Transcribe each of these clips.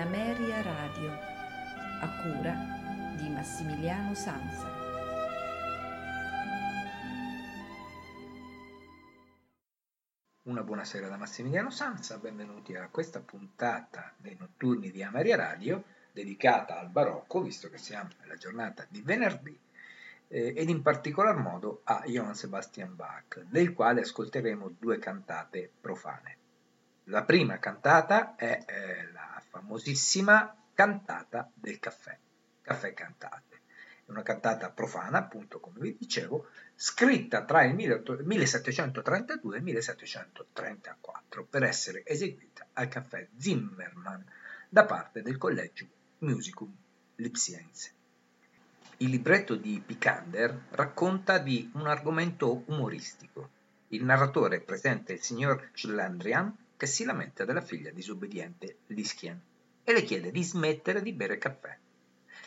Ameria Radio, a cura di Massimiliano Sanza. Una buonasera da Massimiliano Sanza, benvenuti a questa puntata dei notturni di Ameria Radio dedicata al barocco, visto che siamo nella giornata di venerdì, eh, ed in particolar modo a Johann Sebastian Bach, del quale ascolteremo due cantate profane. La prima cantata è eh, la famosissima cantata del caffè, caffè cantate. È una cantata profana, appunto, come vi dicevo, scritta tra il 1732 e il 1734 per essere eseguita al caffè Zimmermann da parte del Collegio Musicum Lipsiense. Il libretto di Picander racconta di un argomento umoristico. Il narratore presenta il signor Schlandrian che si lamenta della figlia disobbediente Liskien e le chiede di smettere di bere caffè.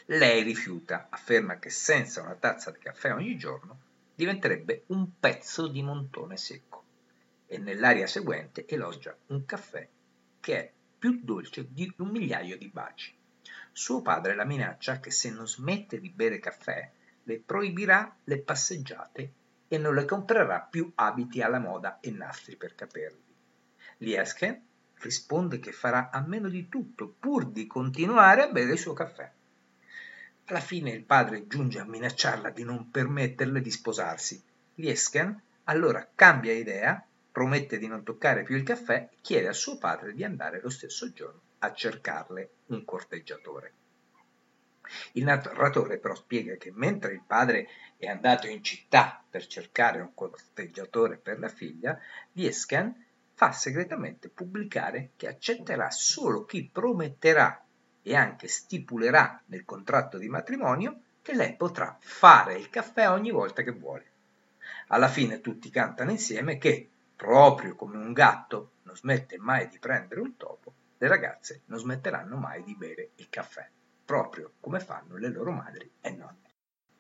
Lei rifiuta, afferma che senza una tazza di caffè ogni giorno diventerebbe un pezzo di montone secco e nell'aria seguente elogia un caffè che è più dolce di un migliaio di baci. Suo padre la minaccia che se non smette di bere caffè le proibirà le passeggiate e non le comprerà più abiti alla moda e nastri per capelli. Liesken risponde che farà a meno di tutto pur di continuare a bere il suo caffè. Alla fine il padre giunge a minacciarla di non permetterle di sposarsi. Liesken allora cambia idea, promette di non toccare più il caffè e chiede a suo padre di andare lo stesso giorno a cercarle un corteggiatore. Il narratore però spiega che mentre il padre è andato in città per cercare un corteggiatore per la figlia, Liesken fa segretamente pubblicare che accetterà solo chi prometterà e anche stipulerà nel contratto di matrimonio che lei potrà fare il caffè ogni volta che vuole. Alla fine tutti cantano insieme che, proprio come un gatto non smette mai di prendere un topo, le ragazze non smetteranno mai di bere il caffè, proprio come fanno le loro madri e nonne.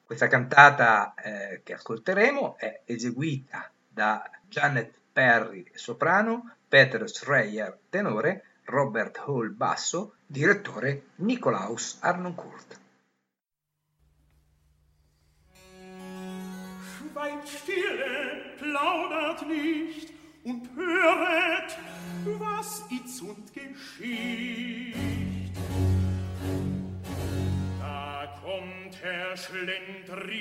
Questa cantata eh, che ascolteremo è eseguita da Janet Perry soprano, Peter Schreier tenore, Robert Hall basso, direttore Nikolaus Arnoncourt. Schweigt stille, plaudert nicht, und höret, was itzund geschieht. Da kommt Herr Schlendrian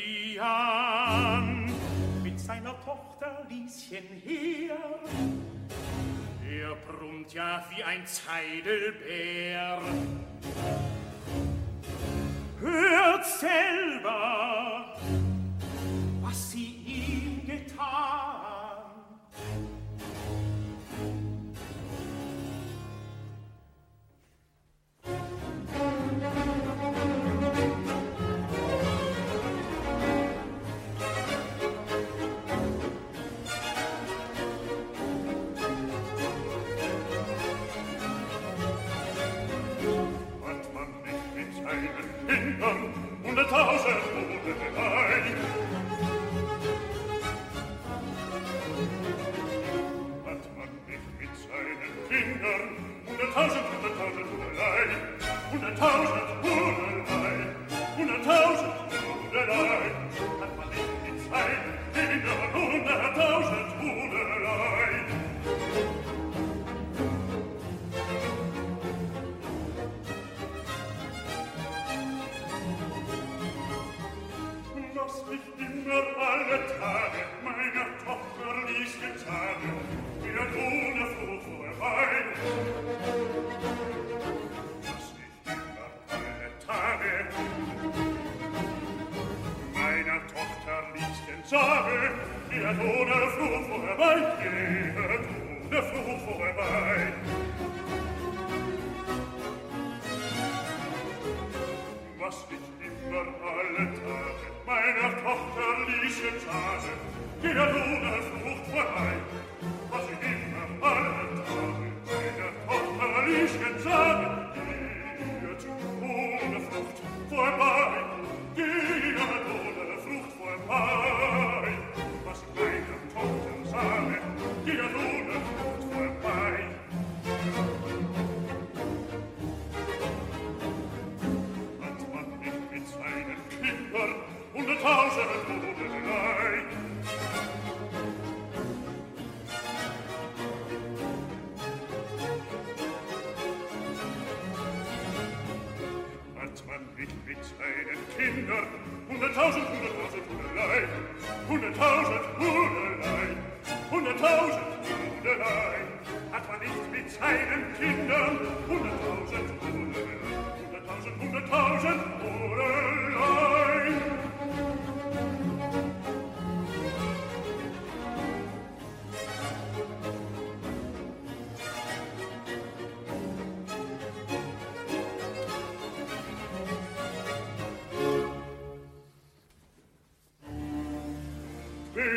seiner Tochter Lieschen her. Er brummt ja wie ein Zeidelbär. Hört selber!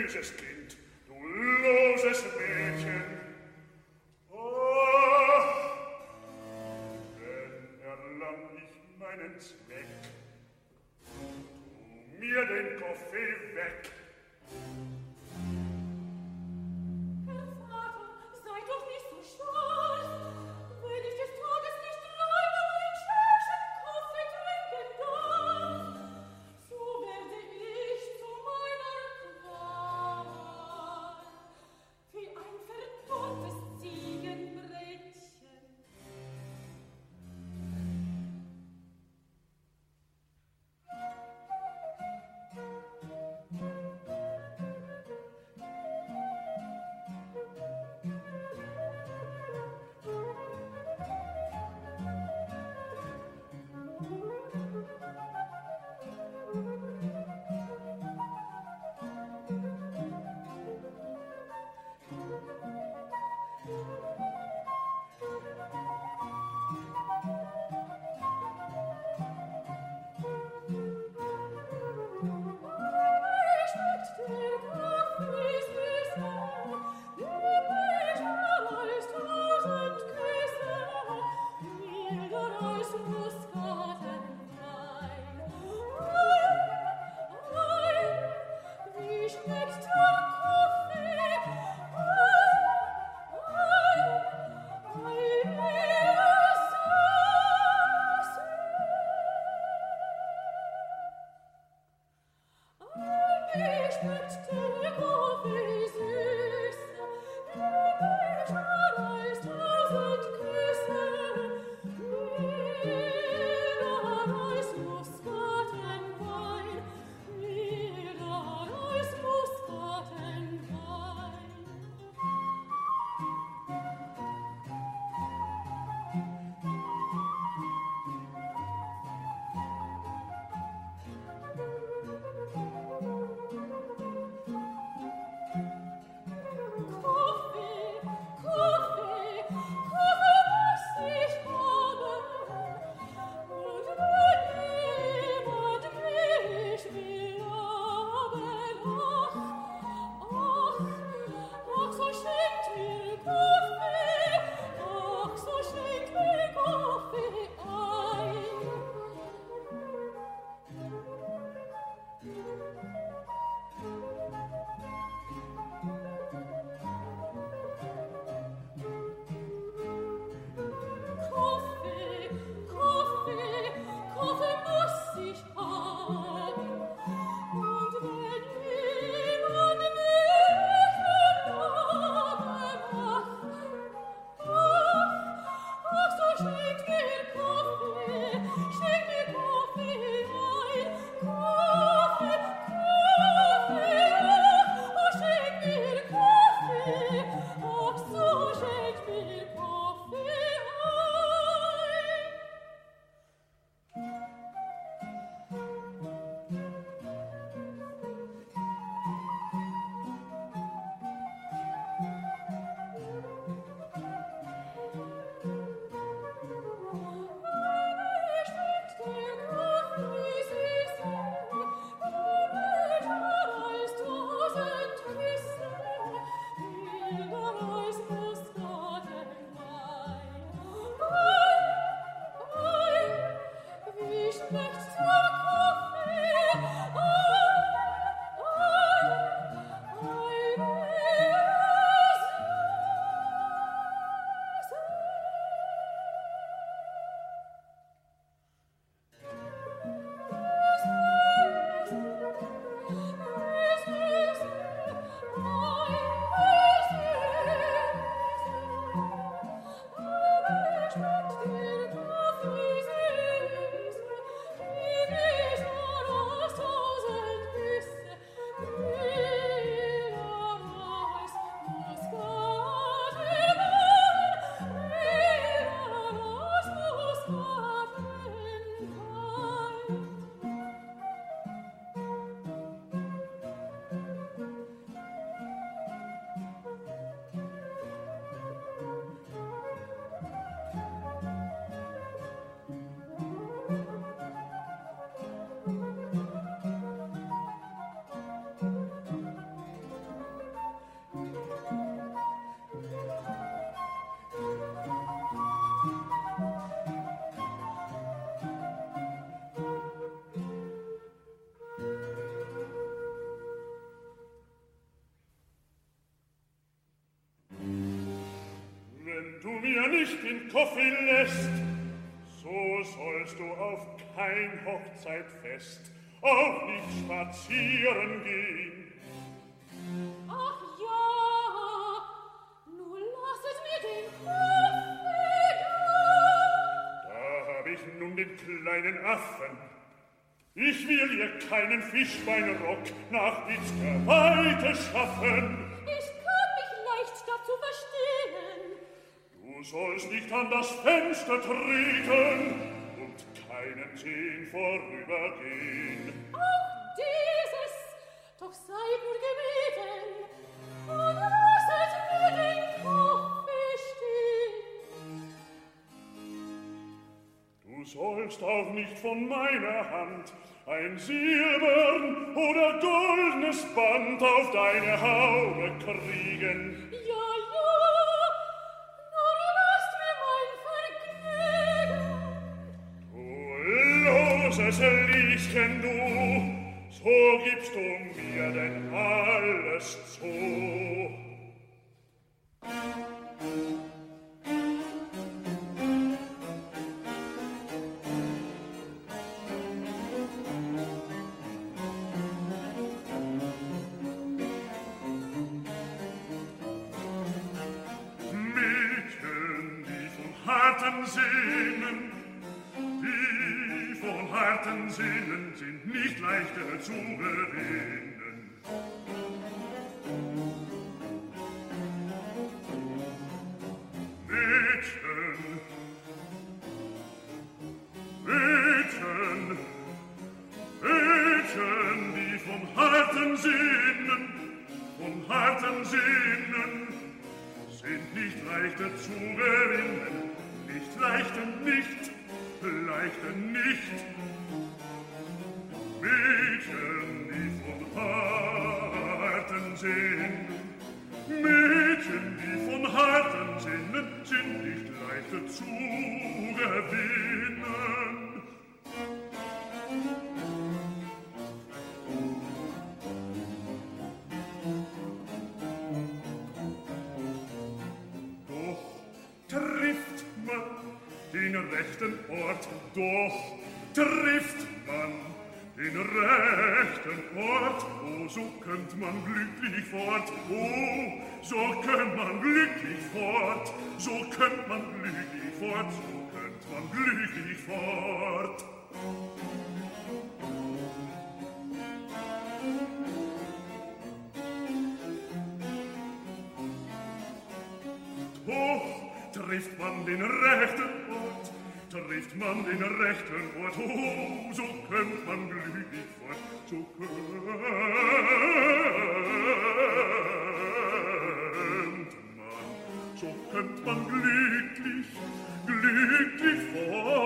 religiously du mir nicht den Koffi lässt, so sollst du auf kein Hochzeitfest, auch nicht spazieren gehen. Ach ja, nur lasset mir den Koffi da. Da hab ich nun den kleinen Affen. Ich will ihr keinen Fischbeinrock nach Witzker Weite schaffen. an das Fenster treten und keinen sehen vorübergehen. Auch dieses, doch sei nur gebeten, und lasset mir den Kaffee stehen. Du sollst auch nicht von meiner Hand ein silbern oder goldenes Band auf deine Haube kriegen, Mädchen du, so gibst du mir denn alles zu. Sehnen, die von harten Sinnen sind nicht leichter zu gewinnen. Mädchen, Mädchen, Mädchen, die von harten Sinnen, von harten Sinnen, sind nicht leichter zu gewinnen, nicht leichter nicht, leichter nicht. Sinnen, Mädchen, die von harten Sinnen, sind nicht leichter zu gewinnen. Doch trifft man den rechten Ort, doch trifft man in rechten Ort, oh, so könnt man glücklich fort, oh, so könnt man glücklich fort, so könnt man glücklich fort, so könnt man glücklich fort. Hoch trifft man den rechten Ort, trifft man den rechten Ort, oh, so könnt man glücklich fort, so könnt man, so kömmt man glücklich, glücklich fort,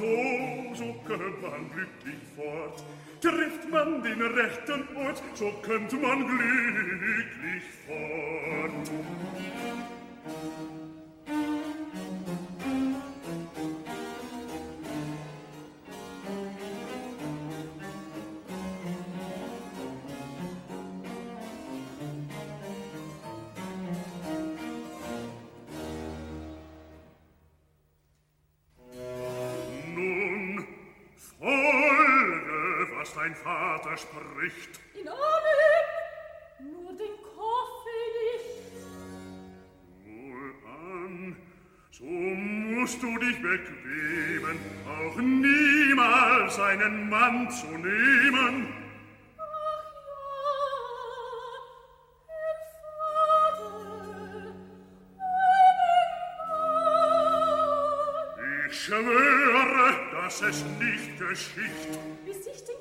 oh, so könnt man glücklich fort. Trifft man den rechten Ort, so könnt man glücklich fort. Thank you. Vater spricht. In Amen, nur den Koffi nicht. Wohlan, so musst du dich bequemen, auch niemals einen Mann zu nehmen. Ach ja, Herr Vater, einen Ich schwöre, dass es nicht geschieht. Bis ich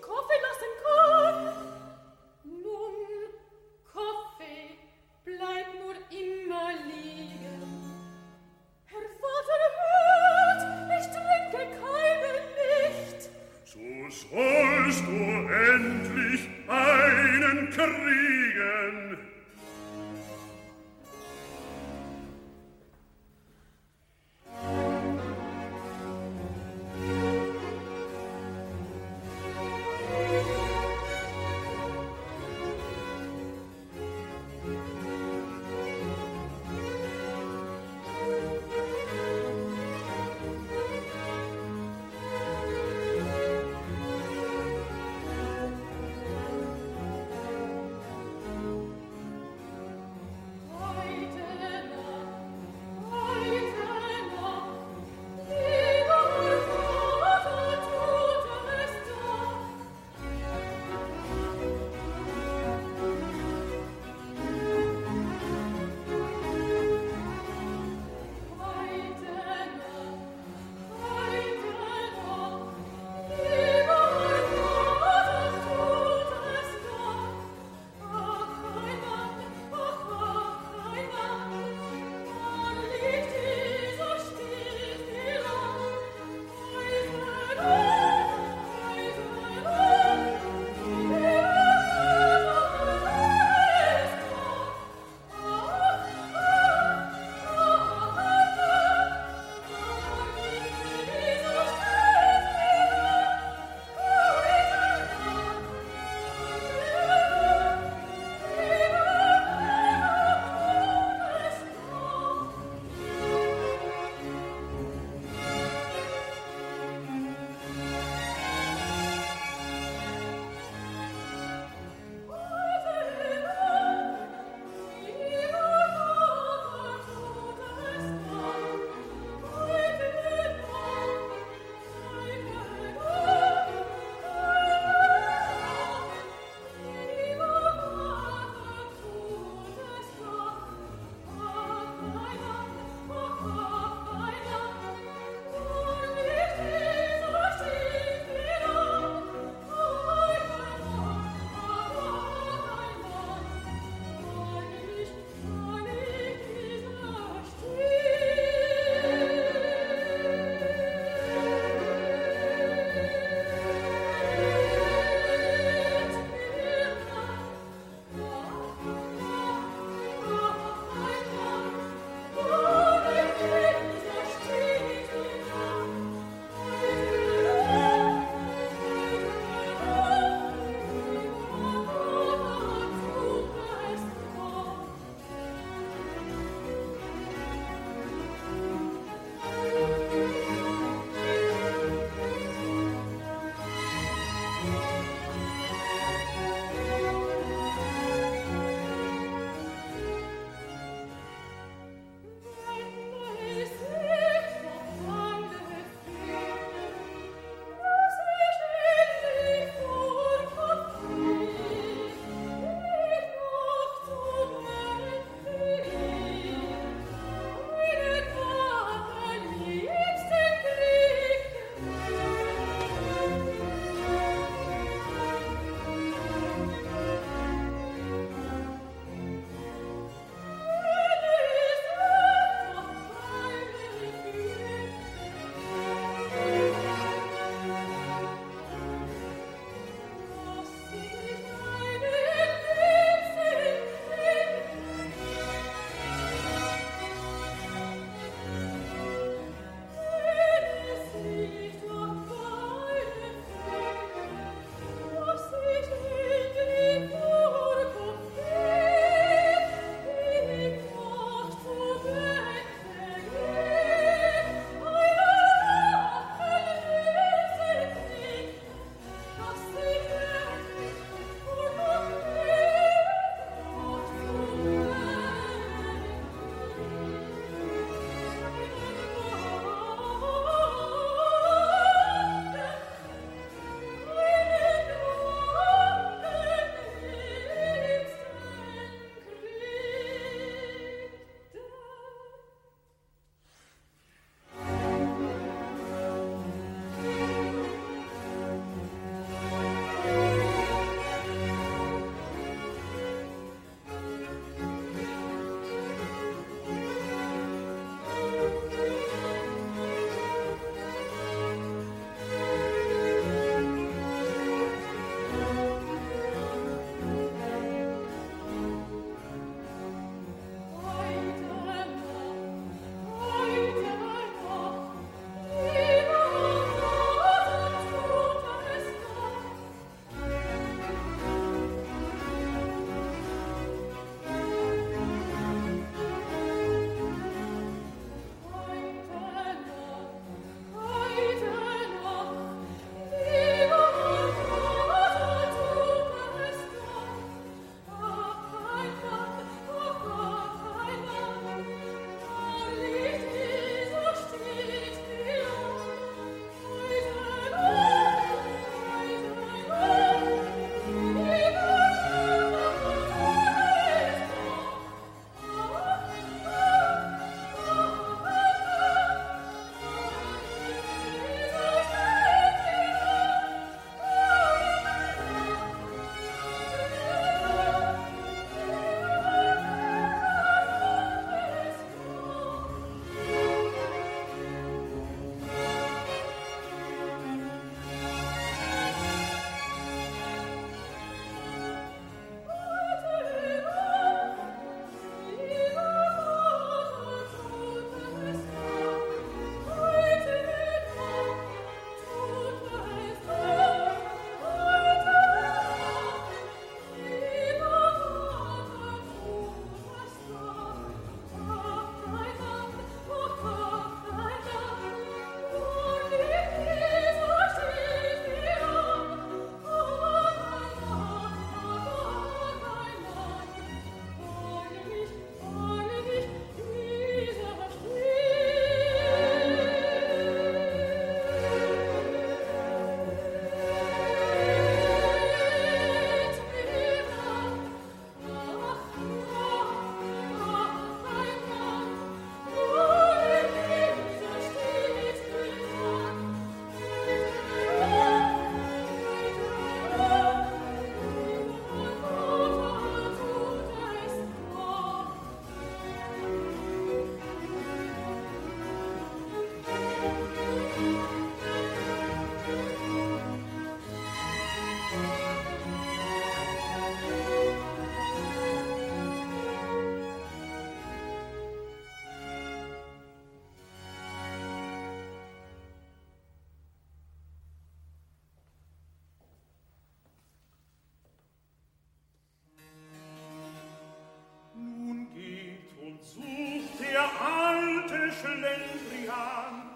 Schlendrian,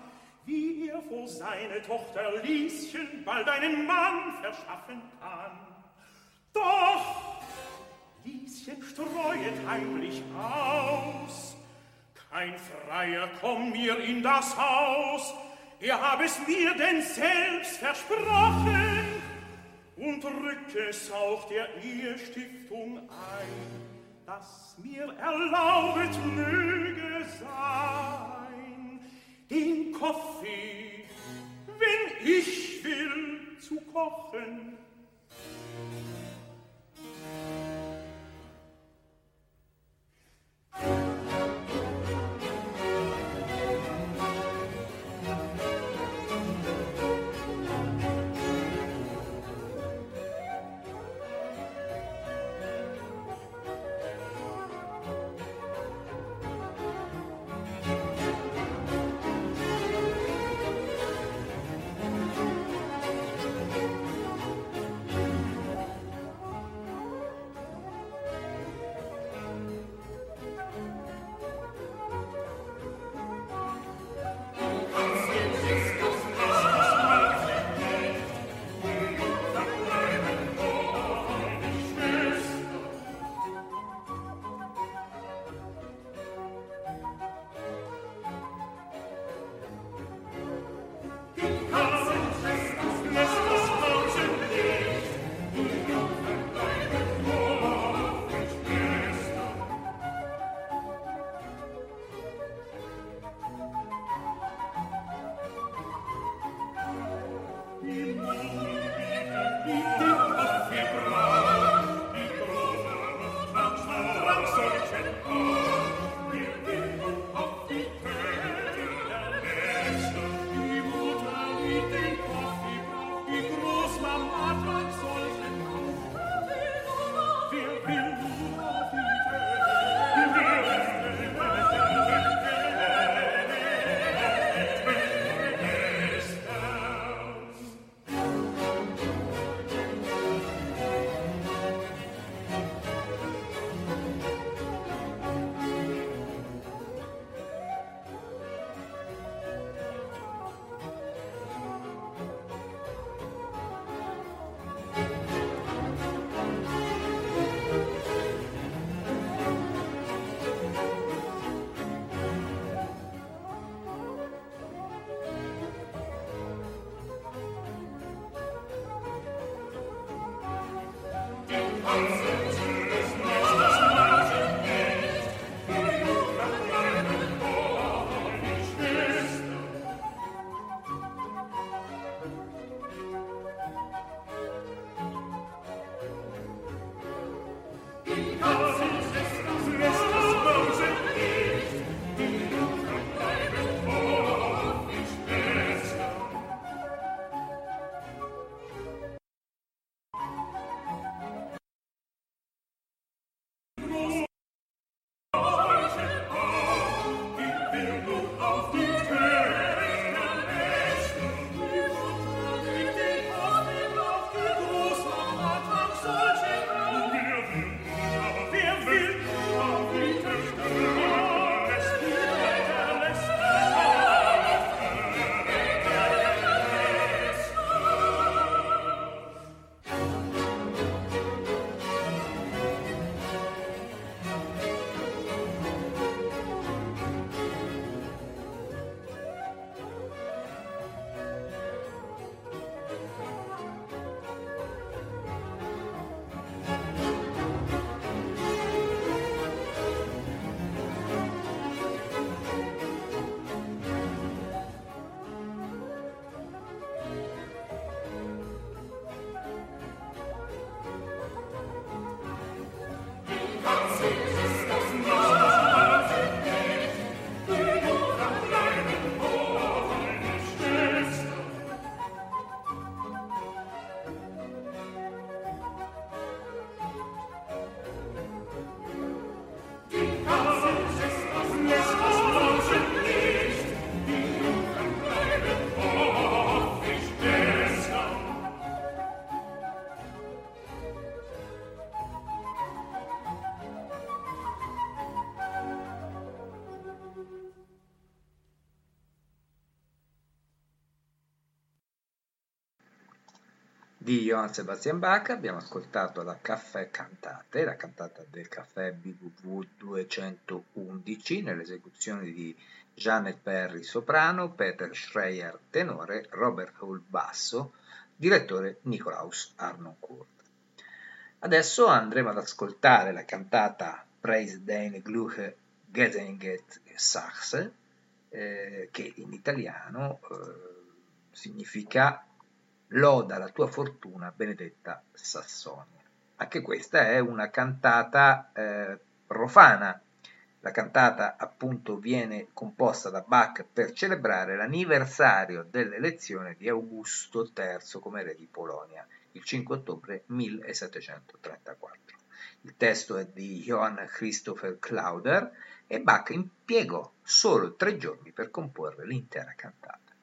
wie er vor seine Tochter Lieschen bald einen Mann verschaffen kann. Doch Lieschen streuet heimlich aus, kein Freier komm mir in das Haus, er hab es mir denn selbst versprochen. Und rücke es auch der Ehestiftung ein das mir erlaubet möge sein, den Kaffee, wenn ich will, zu kochen. Di Johann Sebastian Bach, abbiamo ascoltato la Caffè Cantate, la cantata del Caffè BWV 211 nell'esecuzione di Janet Perry soprano, Peter Schreier tenore, Robert Hall basso, direttore Nikolaus Arnoncourt. Adesso andremo ad ascoltare la cantata Preis den Gluche Gesenget Sachse, eh, che in italiano eh, significa Loda la tua fortuna, benedetta Sassonia. Anche questa è una cantata eh, profana. La cantata appunto viene composta da Bach per celebrare l'anniversario dell'elezione di Augusto III come re di Polonia, il 5 ottobre 1734. Il testo è di Johann Christopher Clauder e Bach impiegò solo tre giorni per comporre l'intera cantata.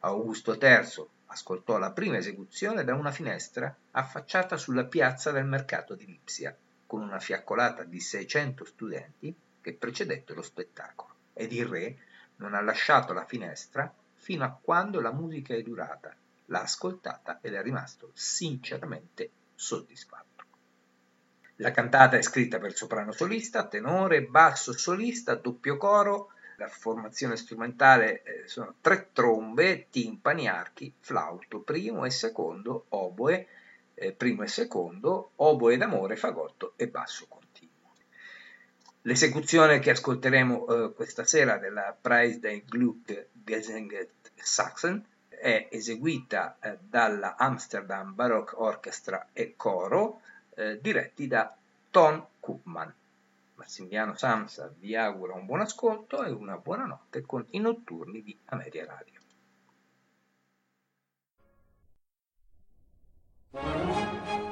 Augusto III ascoltò la prima esecuzione da una finestra affacciata sulla piazza del mercato di Lipsia, con una fiaccolata di 600 studenti che precedette lo spettacolo, ed il re non ha lasciato la finestra fino a quando la musica è durata, l'ha ascoltata ed è rimasto sinceramente soddisfatto. La cantata è scritta per soprano solista, tenore, basso solista, doppio coro, la formazione strumentale eh, sono tre trombe, timpani, archi, flauto, primo e secondo, oboe, eh, primo e secondo, oboe d'amore, fagotto e basso continuo. L'esecuzione che ascolteremo eh, questa sera della Preis des Gluck Gesanget Sachsen è eseguita eh, dalla Amsterdam Baroque Orchestra e Coro, eh, diretti da Ton Koopman. Massimiliano Samsa vi augura un buon ascolto e una buona notte con i notturni di Ameria Radio. Thank you.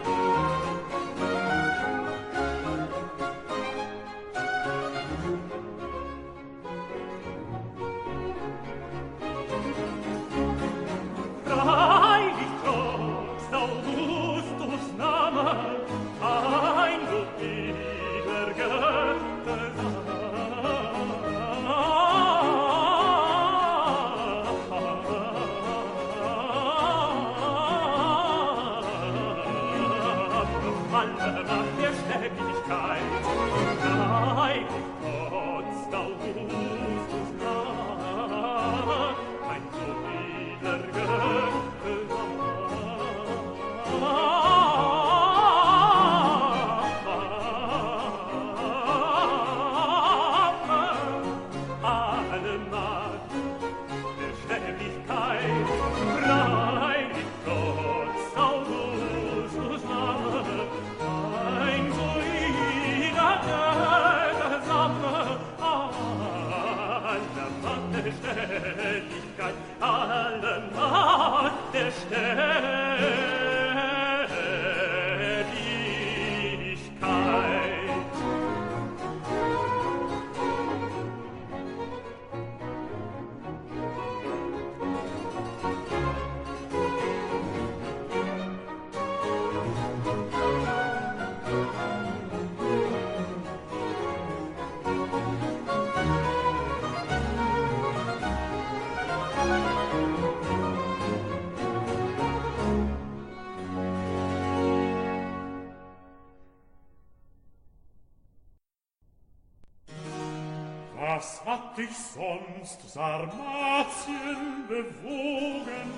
hat dich sonst Sarmatien bewogen,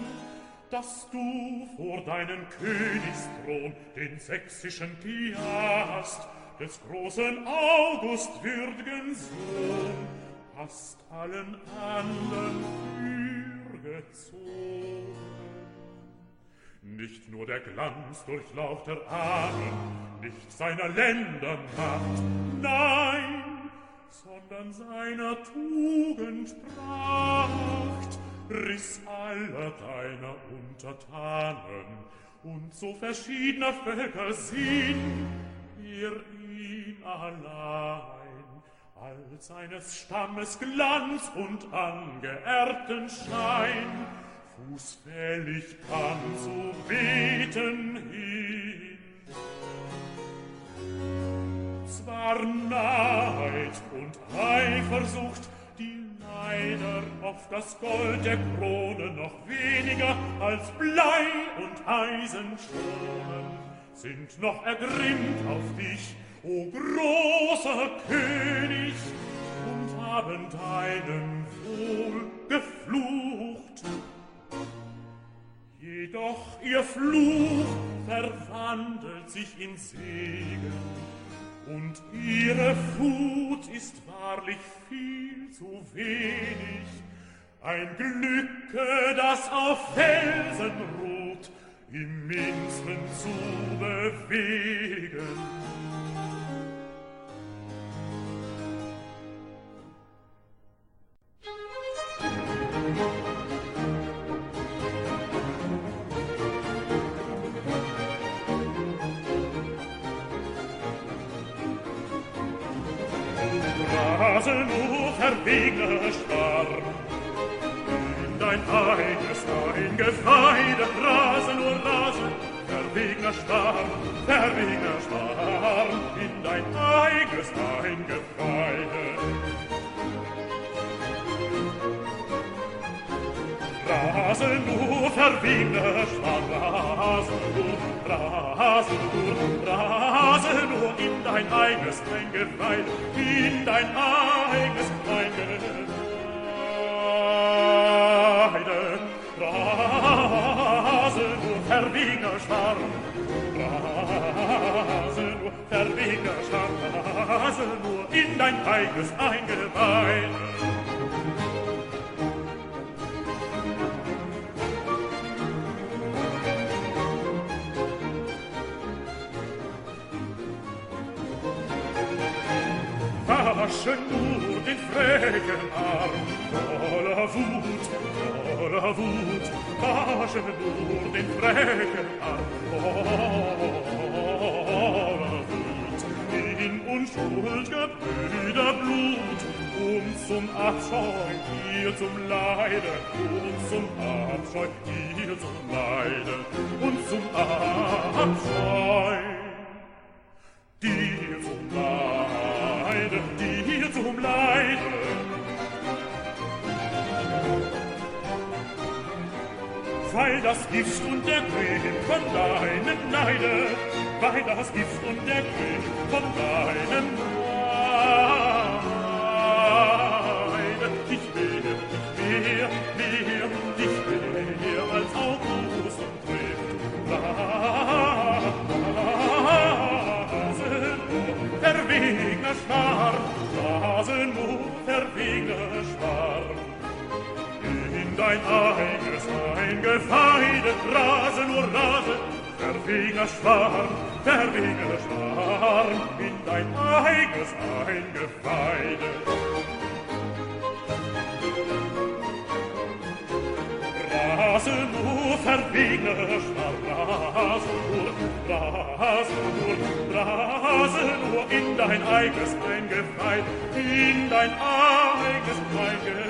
dass du vor deinen Königsthron den sächsischen Piast des großen August würdgen Sohn hast allen anderen fürgezogen. Nicht nur der Glanz durchlauchter Ahnen, nicht seiner Länder macht, nein, an seiner Tugend pracht, riss aller deiner Untertanen, und so verschiedener Völker sind, ihr ihn allein, als seines Stammes Glanz und angeerbten Schein, fußfällig kann zu beten hin. es war Neid und Eifersucht, die leider auf das Gold der Krone noch weniger als Blei und Eisen schonen, sind noch ergrimmt auf dich, o großer König, und haben deinen Wohl geflucht. Jedoch ihr Fluch verwandelt sich in Segen, und ihre Fut ist wahrlich viel zu wenig. Ein Glücke, das auf Felsen ruht, im Minsten zu bewegen. Nasen nur verwegner Spar. In dein eigenes eingefleide Rase nur Rasen, verwegner Spar, verwegner Spar. In dein eigenes eingefleide verwinde Straß und Ras du Rase nur in dein eigenes Eingeweid, in dein eigenes Eingeweide. Rase nur verwinde Straß, Rase nur nur in dein eigenes Eingeweih. laschen nur den frägen Arm. Voller Wut, voller Wut, laschen nur den frägen Arm. Voller Wut, in unschuldiger Brüder Blut, uns zum Abscheu, ihr zum Leide, uns zum Abscheu, ihr zum Leide, und zum Abscheu. das Gift und der König von deinen Neide bei das Gift und der König von deinen Neide Fingerschwarm, der Schwarm, in dein eigenes Eingeweide. Rasenur, rase nur, rase nur in dein eigenes Eingeweide, in dein eigenes Eingeweide.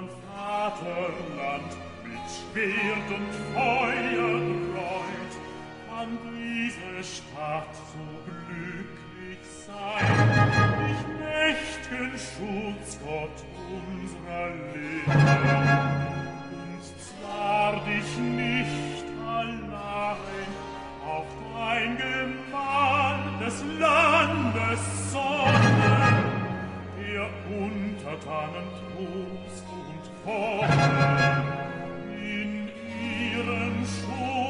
Unserem Vaterland mit Schwert und Feuer reut, an diese Stadt so glücklich sein. Schutz Gott unserer Leben. Und zwar dich nicht allein auf dein Gemahl des Landes, sondern der Untertanen Trost in ihren Schoß